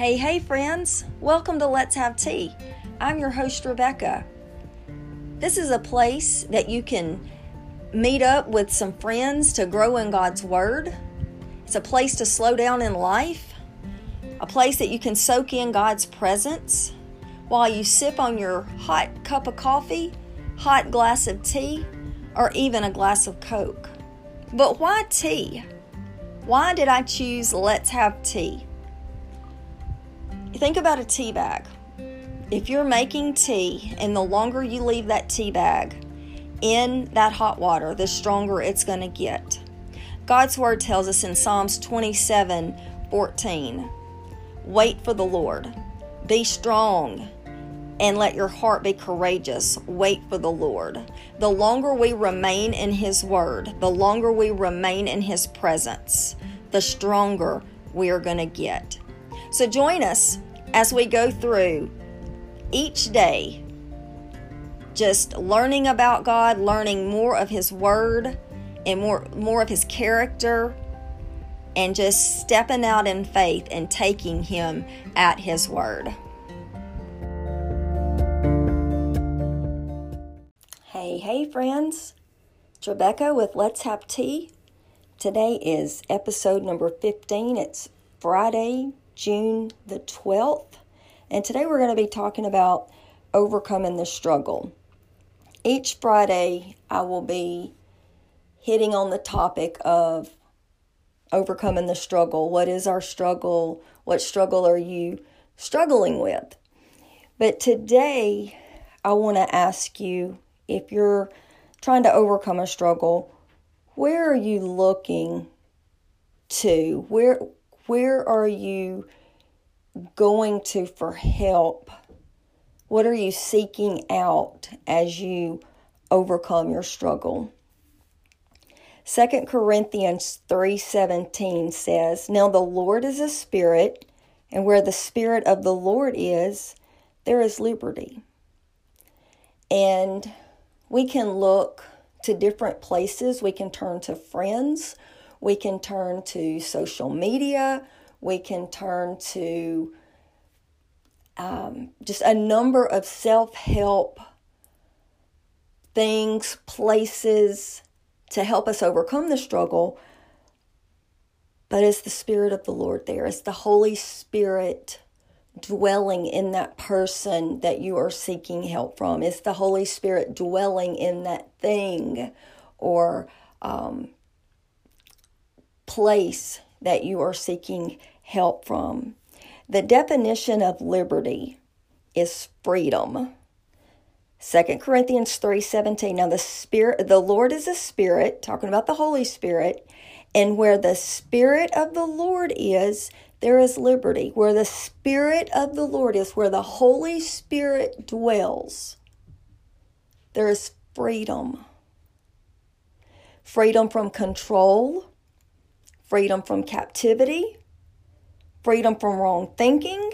Hey, hey, friends! Welcome to Let's Have Tea. I'm your host, Rebecca. This is a place that you can meet up with some friends to grow in God's Word. It's a place to slow down in life, a place that you can soak in God's presence while you sip on your hot cup of coffee, hot glass of tea, or even a glass of Coke. But why tea? Why did I choose Let's Have Tea? Think about a tea bag. If you're making tea, and the longer you leave that tea bag in that hot water, the stronger it's going to get. God's word tells us in Psalms 27 14, wait for the Lord, be strong, and let your heart be courageous. Wait for the Lord. The longer we remain in His Word, the longer we remain in His presence, the stronger we are going to get. So join us as we go through each day, just learning about God, learning more of His Word and more, more of His character, and just stepping out in faith and taking Him at His Word. Hey, hey, friends. It's Rebecca with Let's Have Tea. Today is episode number 15. It's Friday, June the 12th. And today we're going to be talking about overcoming the struggle. Each Friday, I will be hitting on the topic of overcoming the struggle. What is our struggle? What struggle are you struggling with? But today, I want to ask you if you're trying to overcome a struggle, where are you looking to? Where where are you going to for help? What are you seeking out as you overcome your struggle? 2 Corinthians 3:17 says, "Now the Lord is a spirit, and where the spirit of the Lord is, there is liberty." And we can look to different places. We can turn to friends. We can turn to social media. We can turn to um, just a number of self help things, places to help us overcome the struggle. But it's the Spirit of the Lord there, it's the Holy Spirit dwelling in that person that you are seeking help from. It's the Holy Spirit dwelling in that thing or um, place that you are seeking help from. The definition of liberty is freedom. 2 Corinthians 3:17 Now the spirit the Lord is a spirit talking about the Holy Spirit and where the spirit of the Lord is there is liberty where the spirit of the Lord is where the Holy Spirit dwells there is freedom freedom from control freedom from captivity, freedom from wrong thinking,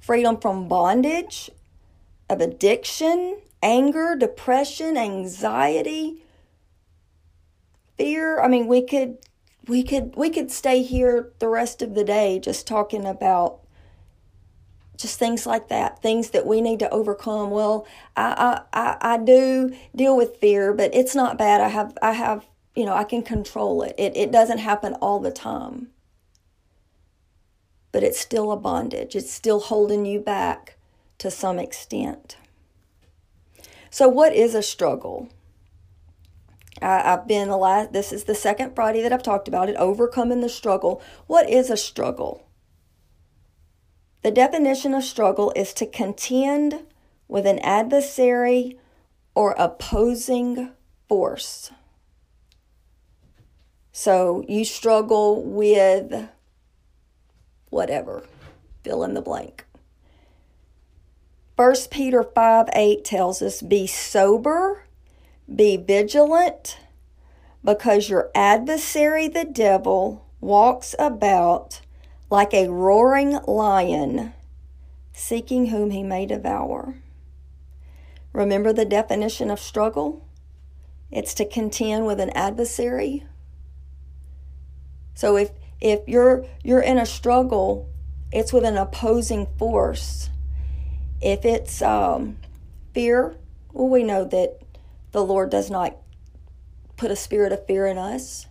freedom from bondage, of addiction, anger, depression, anxiety, fear. I mean, we could we could we could stay here the rest of the day just talking about just things like that things that we need to overcome well I, I i do deal with fear but it's not bad i have i have you know, I can control it. It, it doesn't happen all the time. But it's still a bondage. It's still holding you back to some extent. So, what is a struggle? I, have been the last, this is the second Friday that I've talked about it, overcoming the struggle. What is a struggle? The definition of struggle is to contend with an adversary or opposing force. So you struggle with whatever, fill in the blank. 1 Peter 5 8 tells us, Be sober, be vigilant, because your adversary, the devil, walks about like a roaring lion, seeking whom he may devour. Remember the definition of struggle? It's to contend with an adversary so if if you're you're in a struggle it's with an opposing force. If it's um, fear, well, we know that the Lord does not put a spirit of fear in us.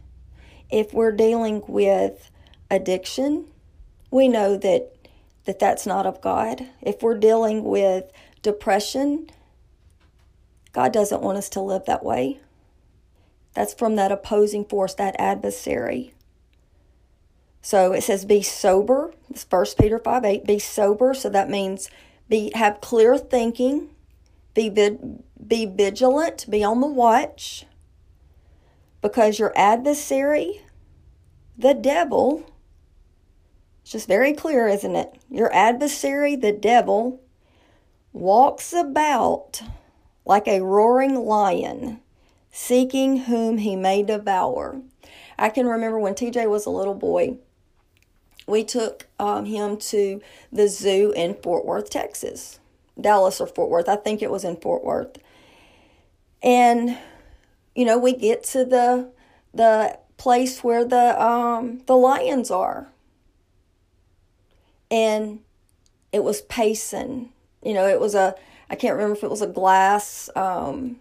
If we're dealing with addiction, we know that that that's not of God. If we're dealing with depression, God doesn't want us to live that way. That's from that opposing force, that adversary. So it says be sober. It's 1 Peter 5 8. Be sober. So that means be have clear thinking, be be vigilant, be on the watch. Because your adversary, the devil, it's just very clear, isn't it? Your adversary, the devil, walks about like a roaring lion, seeking whom he may devour. I can remember when TJ was a little boy, we took um, him to the zoo in Fort Worth, Texas. Dallas or Fort Worth. I think it was in Fort Worth. And you know, we get to the the place where the um the lions are and it was pacing. You know, it was a I can't remember if it was a glass. Um,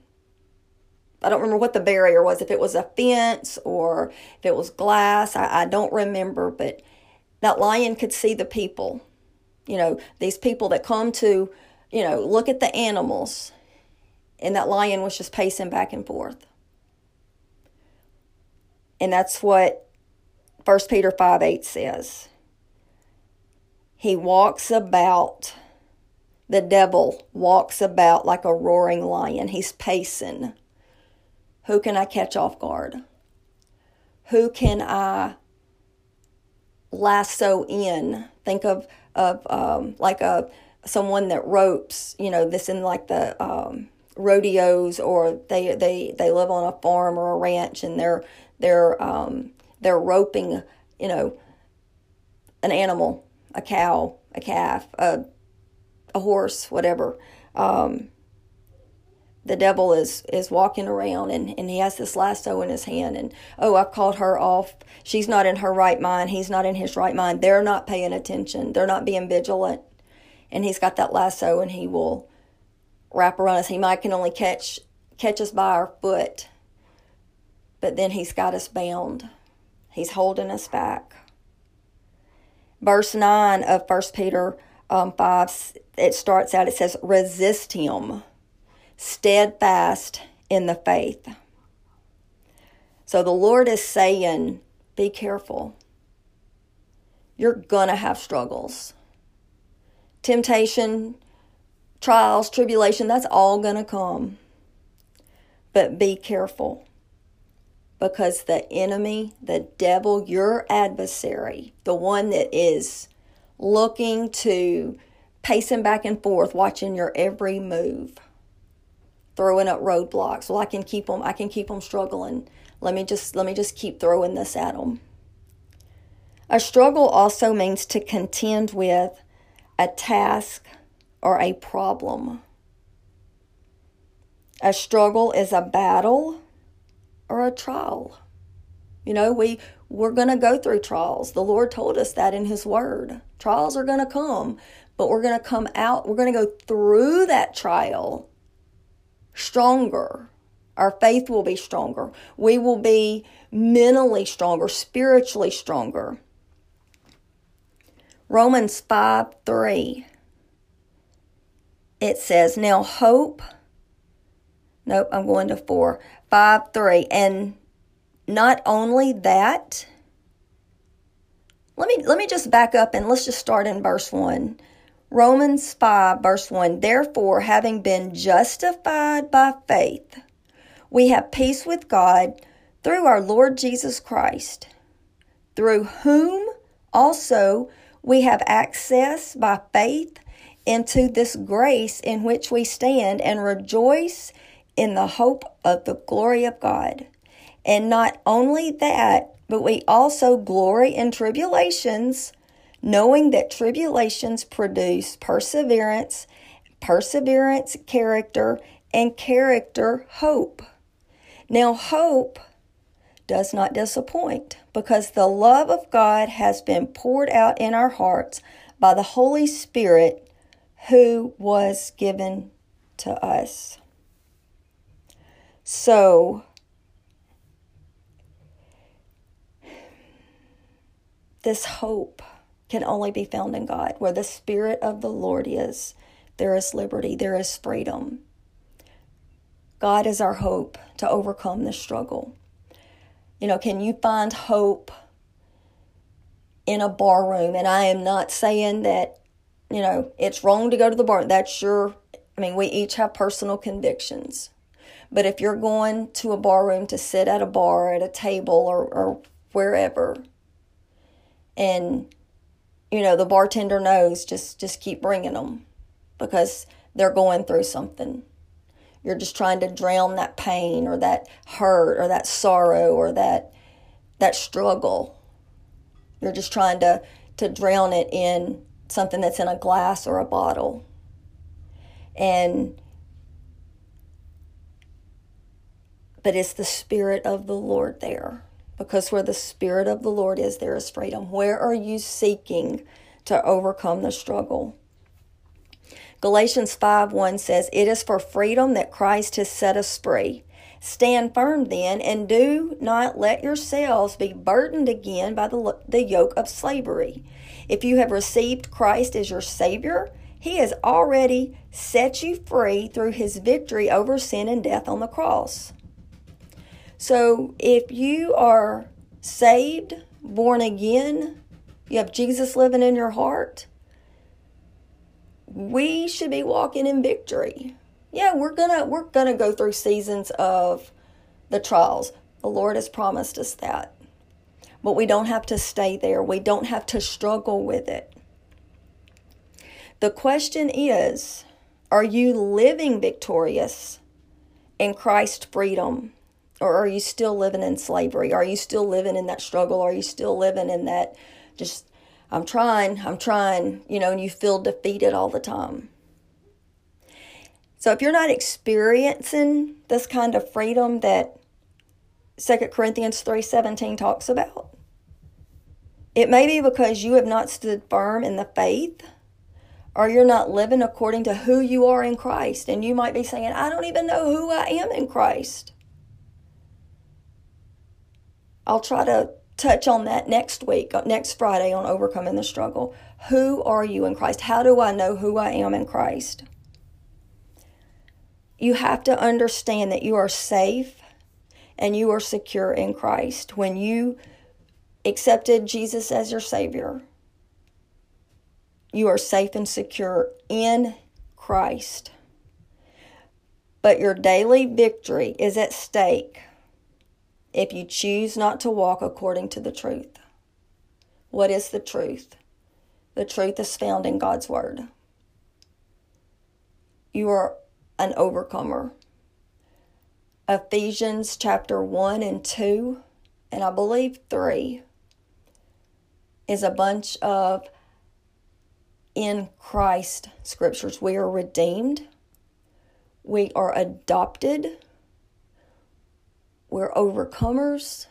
I don't remember what the barrier was. If it was a fence or if it was glass, I, I don't remember. But that lion could see the people. You know, these people that come to, you know, look at the animals, and that lion was just pacing back and forth. And that's what First Peter 5 8 says. He walks about, the devil walks about like a roaring lion. He's pacing. Who can I catch off guard? Who can I lasso in? Think of of um, like a someone that ropes. You know, this in like the um, rodeos, or they they they live on a farm or a ranch, and they're they're um, they're roping. You know, an animal a cow, a calf, a, a horse, whatever. Um, the devil is is walking around and, and he has this lasso in his hand and oh I've called her off. She's not in her right mind. He's not in his right mind. They're not paying attention. They're not being vigilant. And he's got that lasso and he will wrap around us. He might can only catch catch us by our foot. But then he's got us bound. He's holding us back verse 9 of 1 Peter um, 5, it starts out, it says, resist him, steadfast in the faith. So the Lord is saying, be careful. You're going to have struggles. Temptation, trials, tribulation, that's all going to come. But be careful because the enemy, the devil, your adversary, the one that is looking to pacing back and forth, watching your every move, throwing up roadblocks. Well, I can keep them. I can keep them struggling. Let me just let me just keep throwing this at them. A struggle also means to contend with a task or a problem. A struggle is a battle or a trial. You know, we we're going to go through trials. The Lord told us that in his word. Trials are going to come, but we're going to come out, we're going to go through that trial stronger. Our faith will be stronger. We will be mentally stronger, spiritually stronger. Romans 5 3. It says, Now hope. Nope, I'm going to 4. 5 3. And not only that, let me let me just back up and let's just start in verse 1. Romans 5 verse 1. Therefore, having been justified by faith, we have peace with God through our Lord Jesus Christ, through whom also we have access by faith into this grace in which we stand and rejoice in the hope of the glory of God. And not only that, but we also glory in tribulations, knowing that tribulations produce perseverance, perseverance, character, and character, hope. Now, hope does not disappoint because the love of God has been poured out in our hearts by the Holy Spirit who was given to us. So, this hope can only be found in God. Where the Spirit of the Lord is, there is liberty, there is freedom. God is our hope to overcome the struggle. You know, can you find hope in a bar room? And I am not saying that, you know, it's wrong to go to the bar. That's your, I mean, we each have personal convictions. But if you're going to a bar room to sit at a bar, at a table, or, or wherever, and you know the bartender knows just just keep bringing them because they're going through something. You're just trying to drown that pain or that hurt or that sorrow or that that struggle. You're just trying to to drown it in something that's in a glass or a bottle. And but it's the spirit of the lord there because where the Spirit of the Lord is, there is freedom. Where are you seeking to overcome the struggle? Galatians 5 1 says, It is for freedom that Christ has set us free. Stand firm then, and do not let yourselves be burdened again by the, the yoke of slavery. If you have received Christ as your Savior, He has already set you free through His victory over sin and death on the cross. So if you are saved, born again, you have Jesus living in your heart, we should be walking in victory. Yeah, we're going to we're going to go through seasons of the trials. The Lord has promised us that. But we don't have to stay there. We don't have to struggle with it. The question is, are you living victorious in Christ's freedom? Or are you still living in slavery? Are you still living in that struggle? Are you still living in that just, I'm trying, I'm trying, you know, and you feel defeated all the time? So if you're not experiencing this kind of freedom that 2 Corinthians 3:17 talks about, it may be because you have not stood firm in the faith or you're not living according to who you are in Christ. And you might be saying, I don't even know who I am in Christ. I'll try to touch on that next week, uh, next Friday on Overcoming the Struggle. Who are you in Christ? How do I know who I am in Christ? You have to understand that you are safe and you are secure in Christ. When you accepted Jesus as your Savior, you are safe and secure in Christ. But your daily victory is at stake if you choose not to walk according to the truth. What is the truth? The truth is found in God's Word. You are an overcomer. Ephesians chapter 1 and 2, and I believe 3, is a bunch of in Christ scriptures. We are redeemed, we are adopted we're overcomers.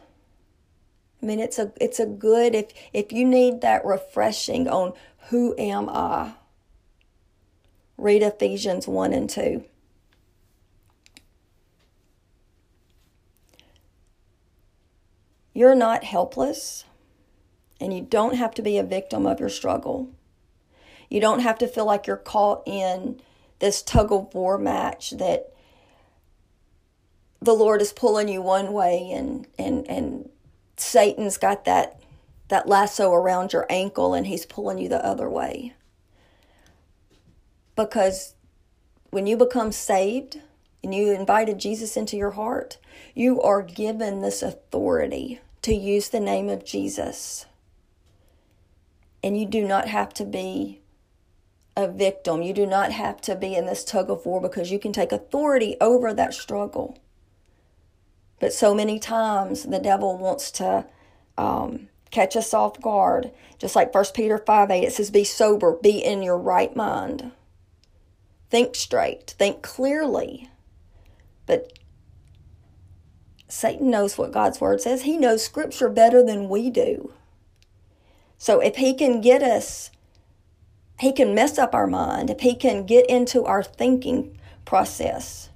I mean, it's a it's a good if if you need that refreshing on who am I. Read Ephesians 1 and 2. You're not helpless, and you don't have to be a victim of your struggle. You don't have to feel like you're caught in this tug of war match that the Lord is pulling you one way and and and Satan's got that that lasso around your ankle and he's pulling you the other way. Because when you become saved and you invited Jesus into your heart, you are given this authority to use the name of Jesus. And you do not have to be a victim. You do not have to be in this tug of war because you can take authority over that struggle. But so many times the devil wants to um, catch us off guard. Just like 1 Peter 5 8, it says, Be sober, be in your right mind. Think straight, think clearly. But Satan knows what God's word says. He knows scripture better than we do. So if he can get us he can mess up our mind, if he can get into our thinking process,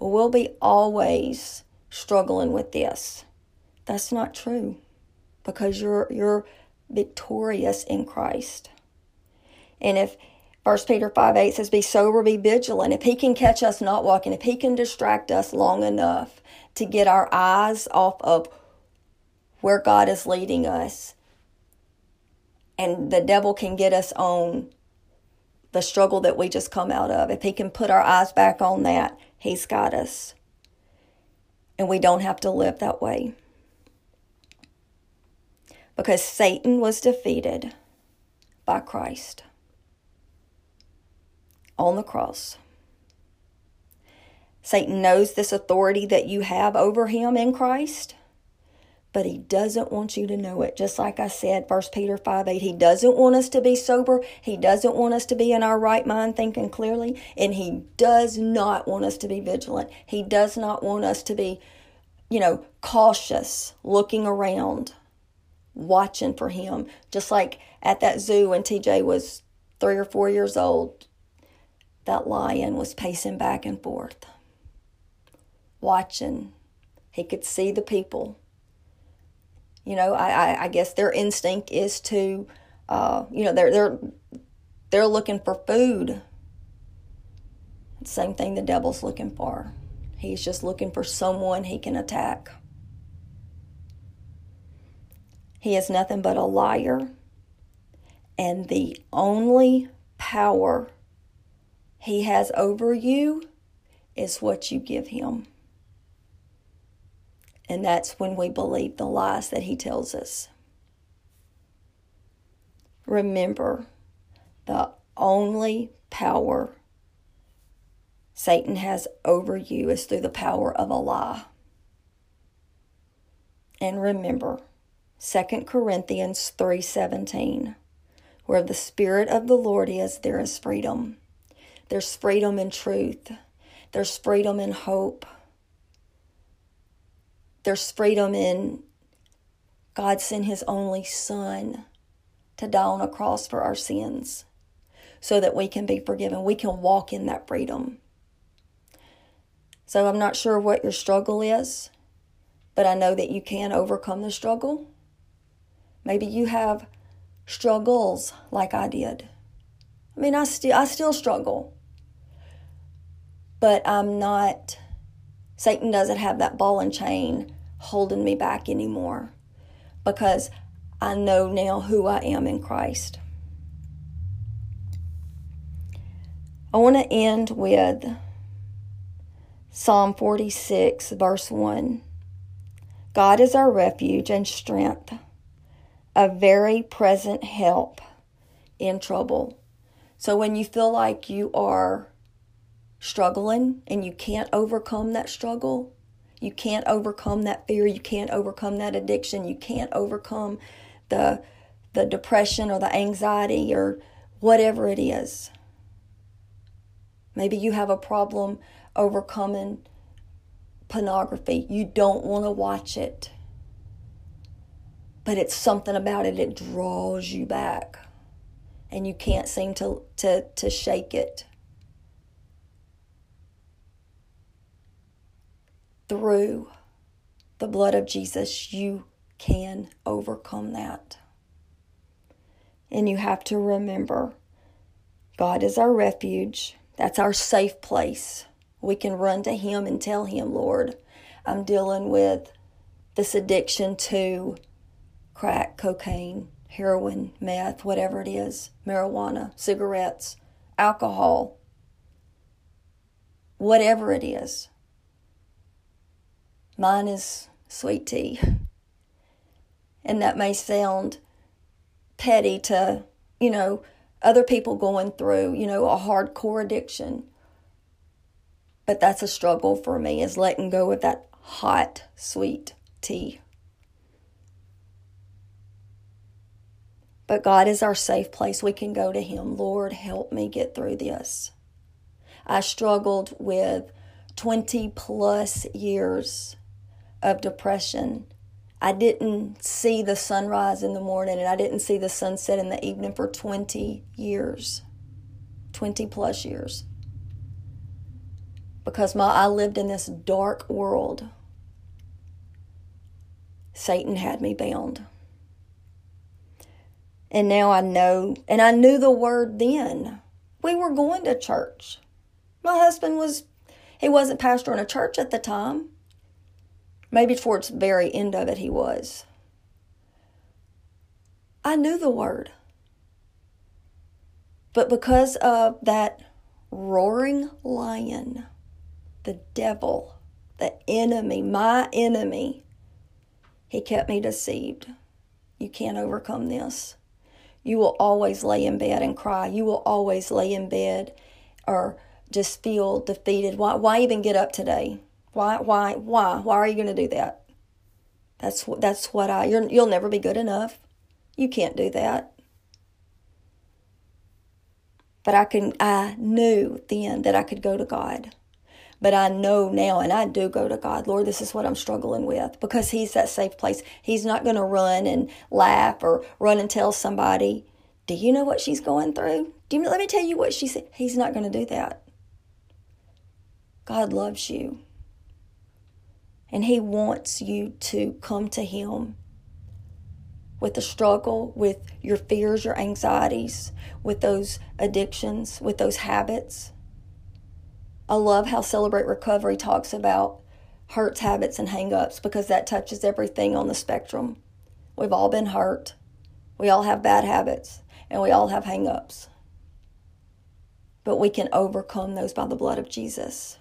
we'll be always struggling with this. That's not true because you're you're victorious in Christ. And if 1 Peter 5 8 says, Be sober, be vigilant. If he can catch us not walking, if he can distract us long enough to get our eyes off of where God is leading us, and the devil can get us on the struggle that we just come out of, if he can put our eyes back on that, he's got us. And we don't have to live that way. Because Satan was defeated by Christ on the cross. Satan knows this authority that you have over him in Christ, but he doesn't want you to know it. Just like I said, 1 Peter 5 8, he doesn't want us to be sober. He doesn't want us to be in our right mind thinking clearly, and he does not want us to be vigilant. He does not want us to be, you know, cautious, looking around, watching for him. Just like at that zoo when TJ was three or four years old, that lion was pacing back and forth, watching. He could see the people. You know, I, I, I guess their instinct is to, uh, you know, they're they're they're looking for food. Same thing the devil's looking for. He's just looking for someone he can attack. He is nothing but a liar, and the only power he has over you is what you give him. And that's when we believe the lies that he tells us. Remember, the only power Satan has over you is through the power of a lie. And remember, 2 Corinthians 3:17, where the spirit of the Lord is, there is freedom. There's freedom in truth. There's freedom in hope. There's freedom in God sent his only son to die on a cross for our sins so that we can be forgiven. We can walk in that freedom. So I'm not sure what your struggle is, but I know that you can overcome the struggle. Maybe you have struggles like I did. I mean, I still I still struggle but I'm not, Satan doesn't have that ball and chain holding me back anymore because I know now who I am in Christ. I want to end with Psalm 46, verse 1. God is our refuge and strength, a very present help in trouble. So when you feel like you are struggling and you can't overcome that struggle, you can't overcome that fear, you can't overcome that addiction, you can't overcome the the depression or the anxiety or whatever it is. Maybe you have a problem overcoming pornography. You don't want to watch it. But it's something about it, it draws you back. And you can't seem to, to, to shake it. Through the blood of Jesus, you can overcome that. And you have to remember God is our refuge, that's our safe place. We can run to Him and tell Him, Lord, I'm dealing with this addiction to crack, cocaine, heroin, meth, whatever it is, marijuana, cigarettes, alcohol, whatever it is. Mine is sweet tea. And that may sound petty to, you know, other people going through, you know, a hardcore addiction. But that's a struggle for me is letting go of that hot, sweet tea. But God is our safe place. We can go to Him. Lord, help me get through this. I struggled with 20 plus years of depression I didn't see the sunrise in the morning and I didn't see the sunset in the evening for 20 years. 20 plus years. Because my I lived in this dark world. Satan had me bound. And now I know, and I knew the word then. We were going to church. My husband was, he wasn't pastoring a church at the time. Maybe towards the very end of it, he was. I knew the word. But because of that roaring lion, the devil, the enemy, my enemy, he kept me deceived. You can't overcome this. You will always lay in bed and cry. You will always lay in bed or just feel defeated. Why, why even get up today? Why, why, why, why are you going to do that? That's what, that's what I, you're, you'll never be good enough. You can't do that. But I can, I knew then that I could go to God. But I know now, and I do go to God, Lord, this is what I'm struggling with because He's that safe place. He's not going to run and laugh or run and tell somebody, Do you know what she's going through? Do you let me tell you what she said? He's not going to do that. God loves you. And He wants you to come to Him with the struggle, with your fears, your anxieties, with those addictions, with those habits. I love how Celebrate Recovery talks about hurts, habits, and hangups because that touches everything on the spectrum. We've all been hurt. We all have bad habits, and we all have hangups. But we can overcome those by the blood of Jesus.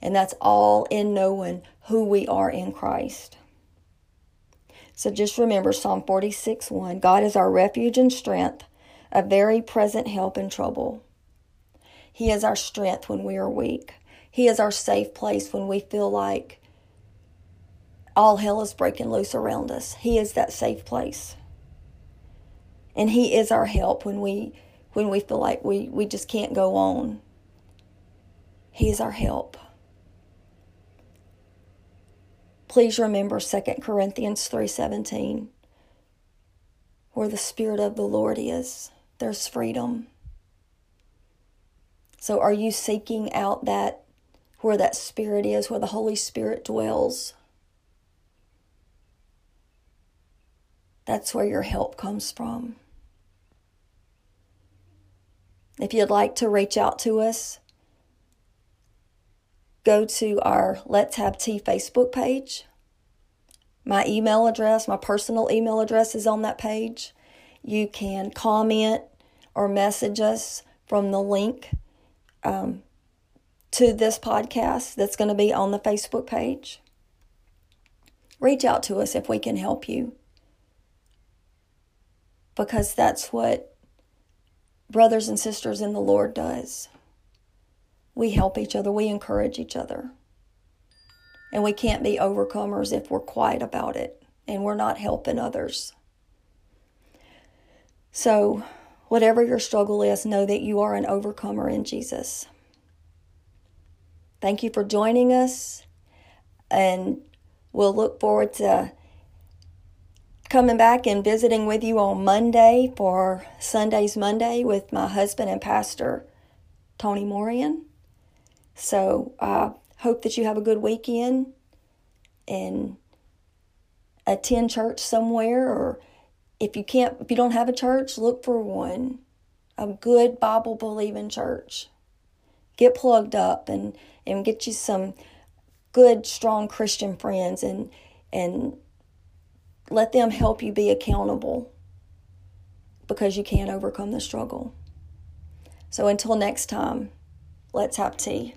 And that's all in knowing who we are in Christ. So just remember Psalm 46 1 God is our refuge and strength, a very present help in trouble. He is our strength when we are weak. He is our safe place when we feel like all hell is breaking loose around us. He is that safe place. And he is our help when we when we feel like we, we just can't go on. He is our help. Please remember 2 Corinthians 3:17 where the spirit of the Lord is, there's freedom. So, are you seeking out that where that Spirit is, where the Holy Spirit dwells? That's where your help comes from. If you'd like to reach out to us, go to our Let's Have Tea Facebook page. My email address, my personal email address is on that page. You can comment or message us from the link um, to this podcast that's going to be on the Facebook page. Reach out to us if we can help you. Because that's what brothers and sisters in the Lord does. We help each other, we encourage each other. And we can't be overcomers if we're quiet about it and we're not helping others. So, Whatever your struggle is, know that you are an overcomer in Jesus. Thank you for joining us, and we'll look forward to coming back and visiting with you on Monday for Sunday's Monday with my husband and pastor, Tony Morian. So I hope that you have a good weekend and attend church somewhere or if you can't if you don't have a church look for one a good bible believing church. Get plugged up and and get you some good strong christian friends and and let them help you be accountable because you can't overcome the struggle. So until next time let's have tea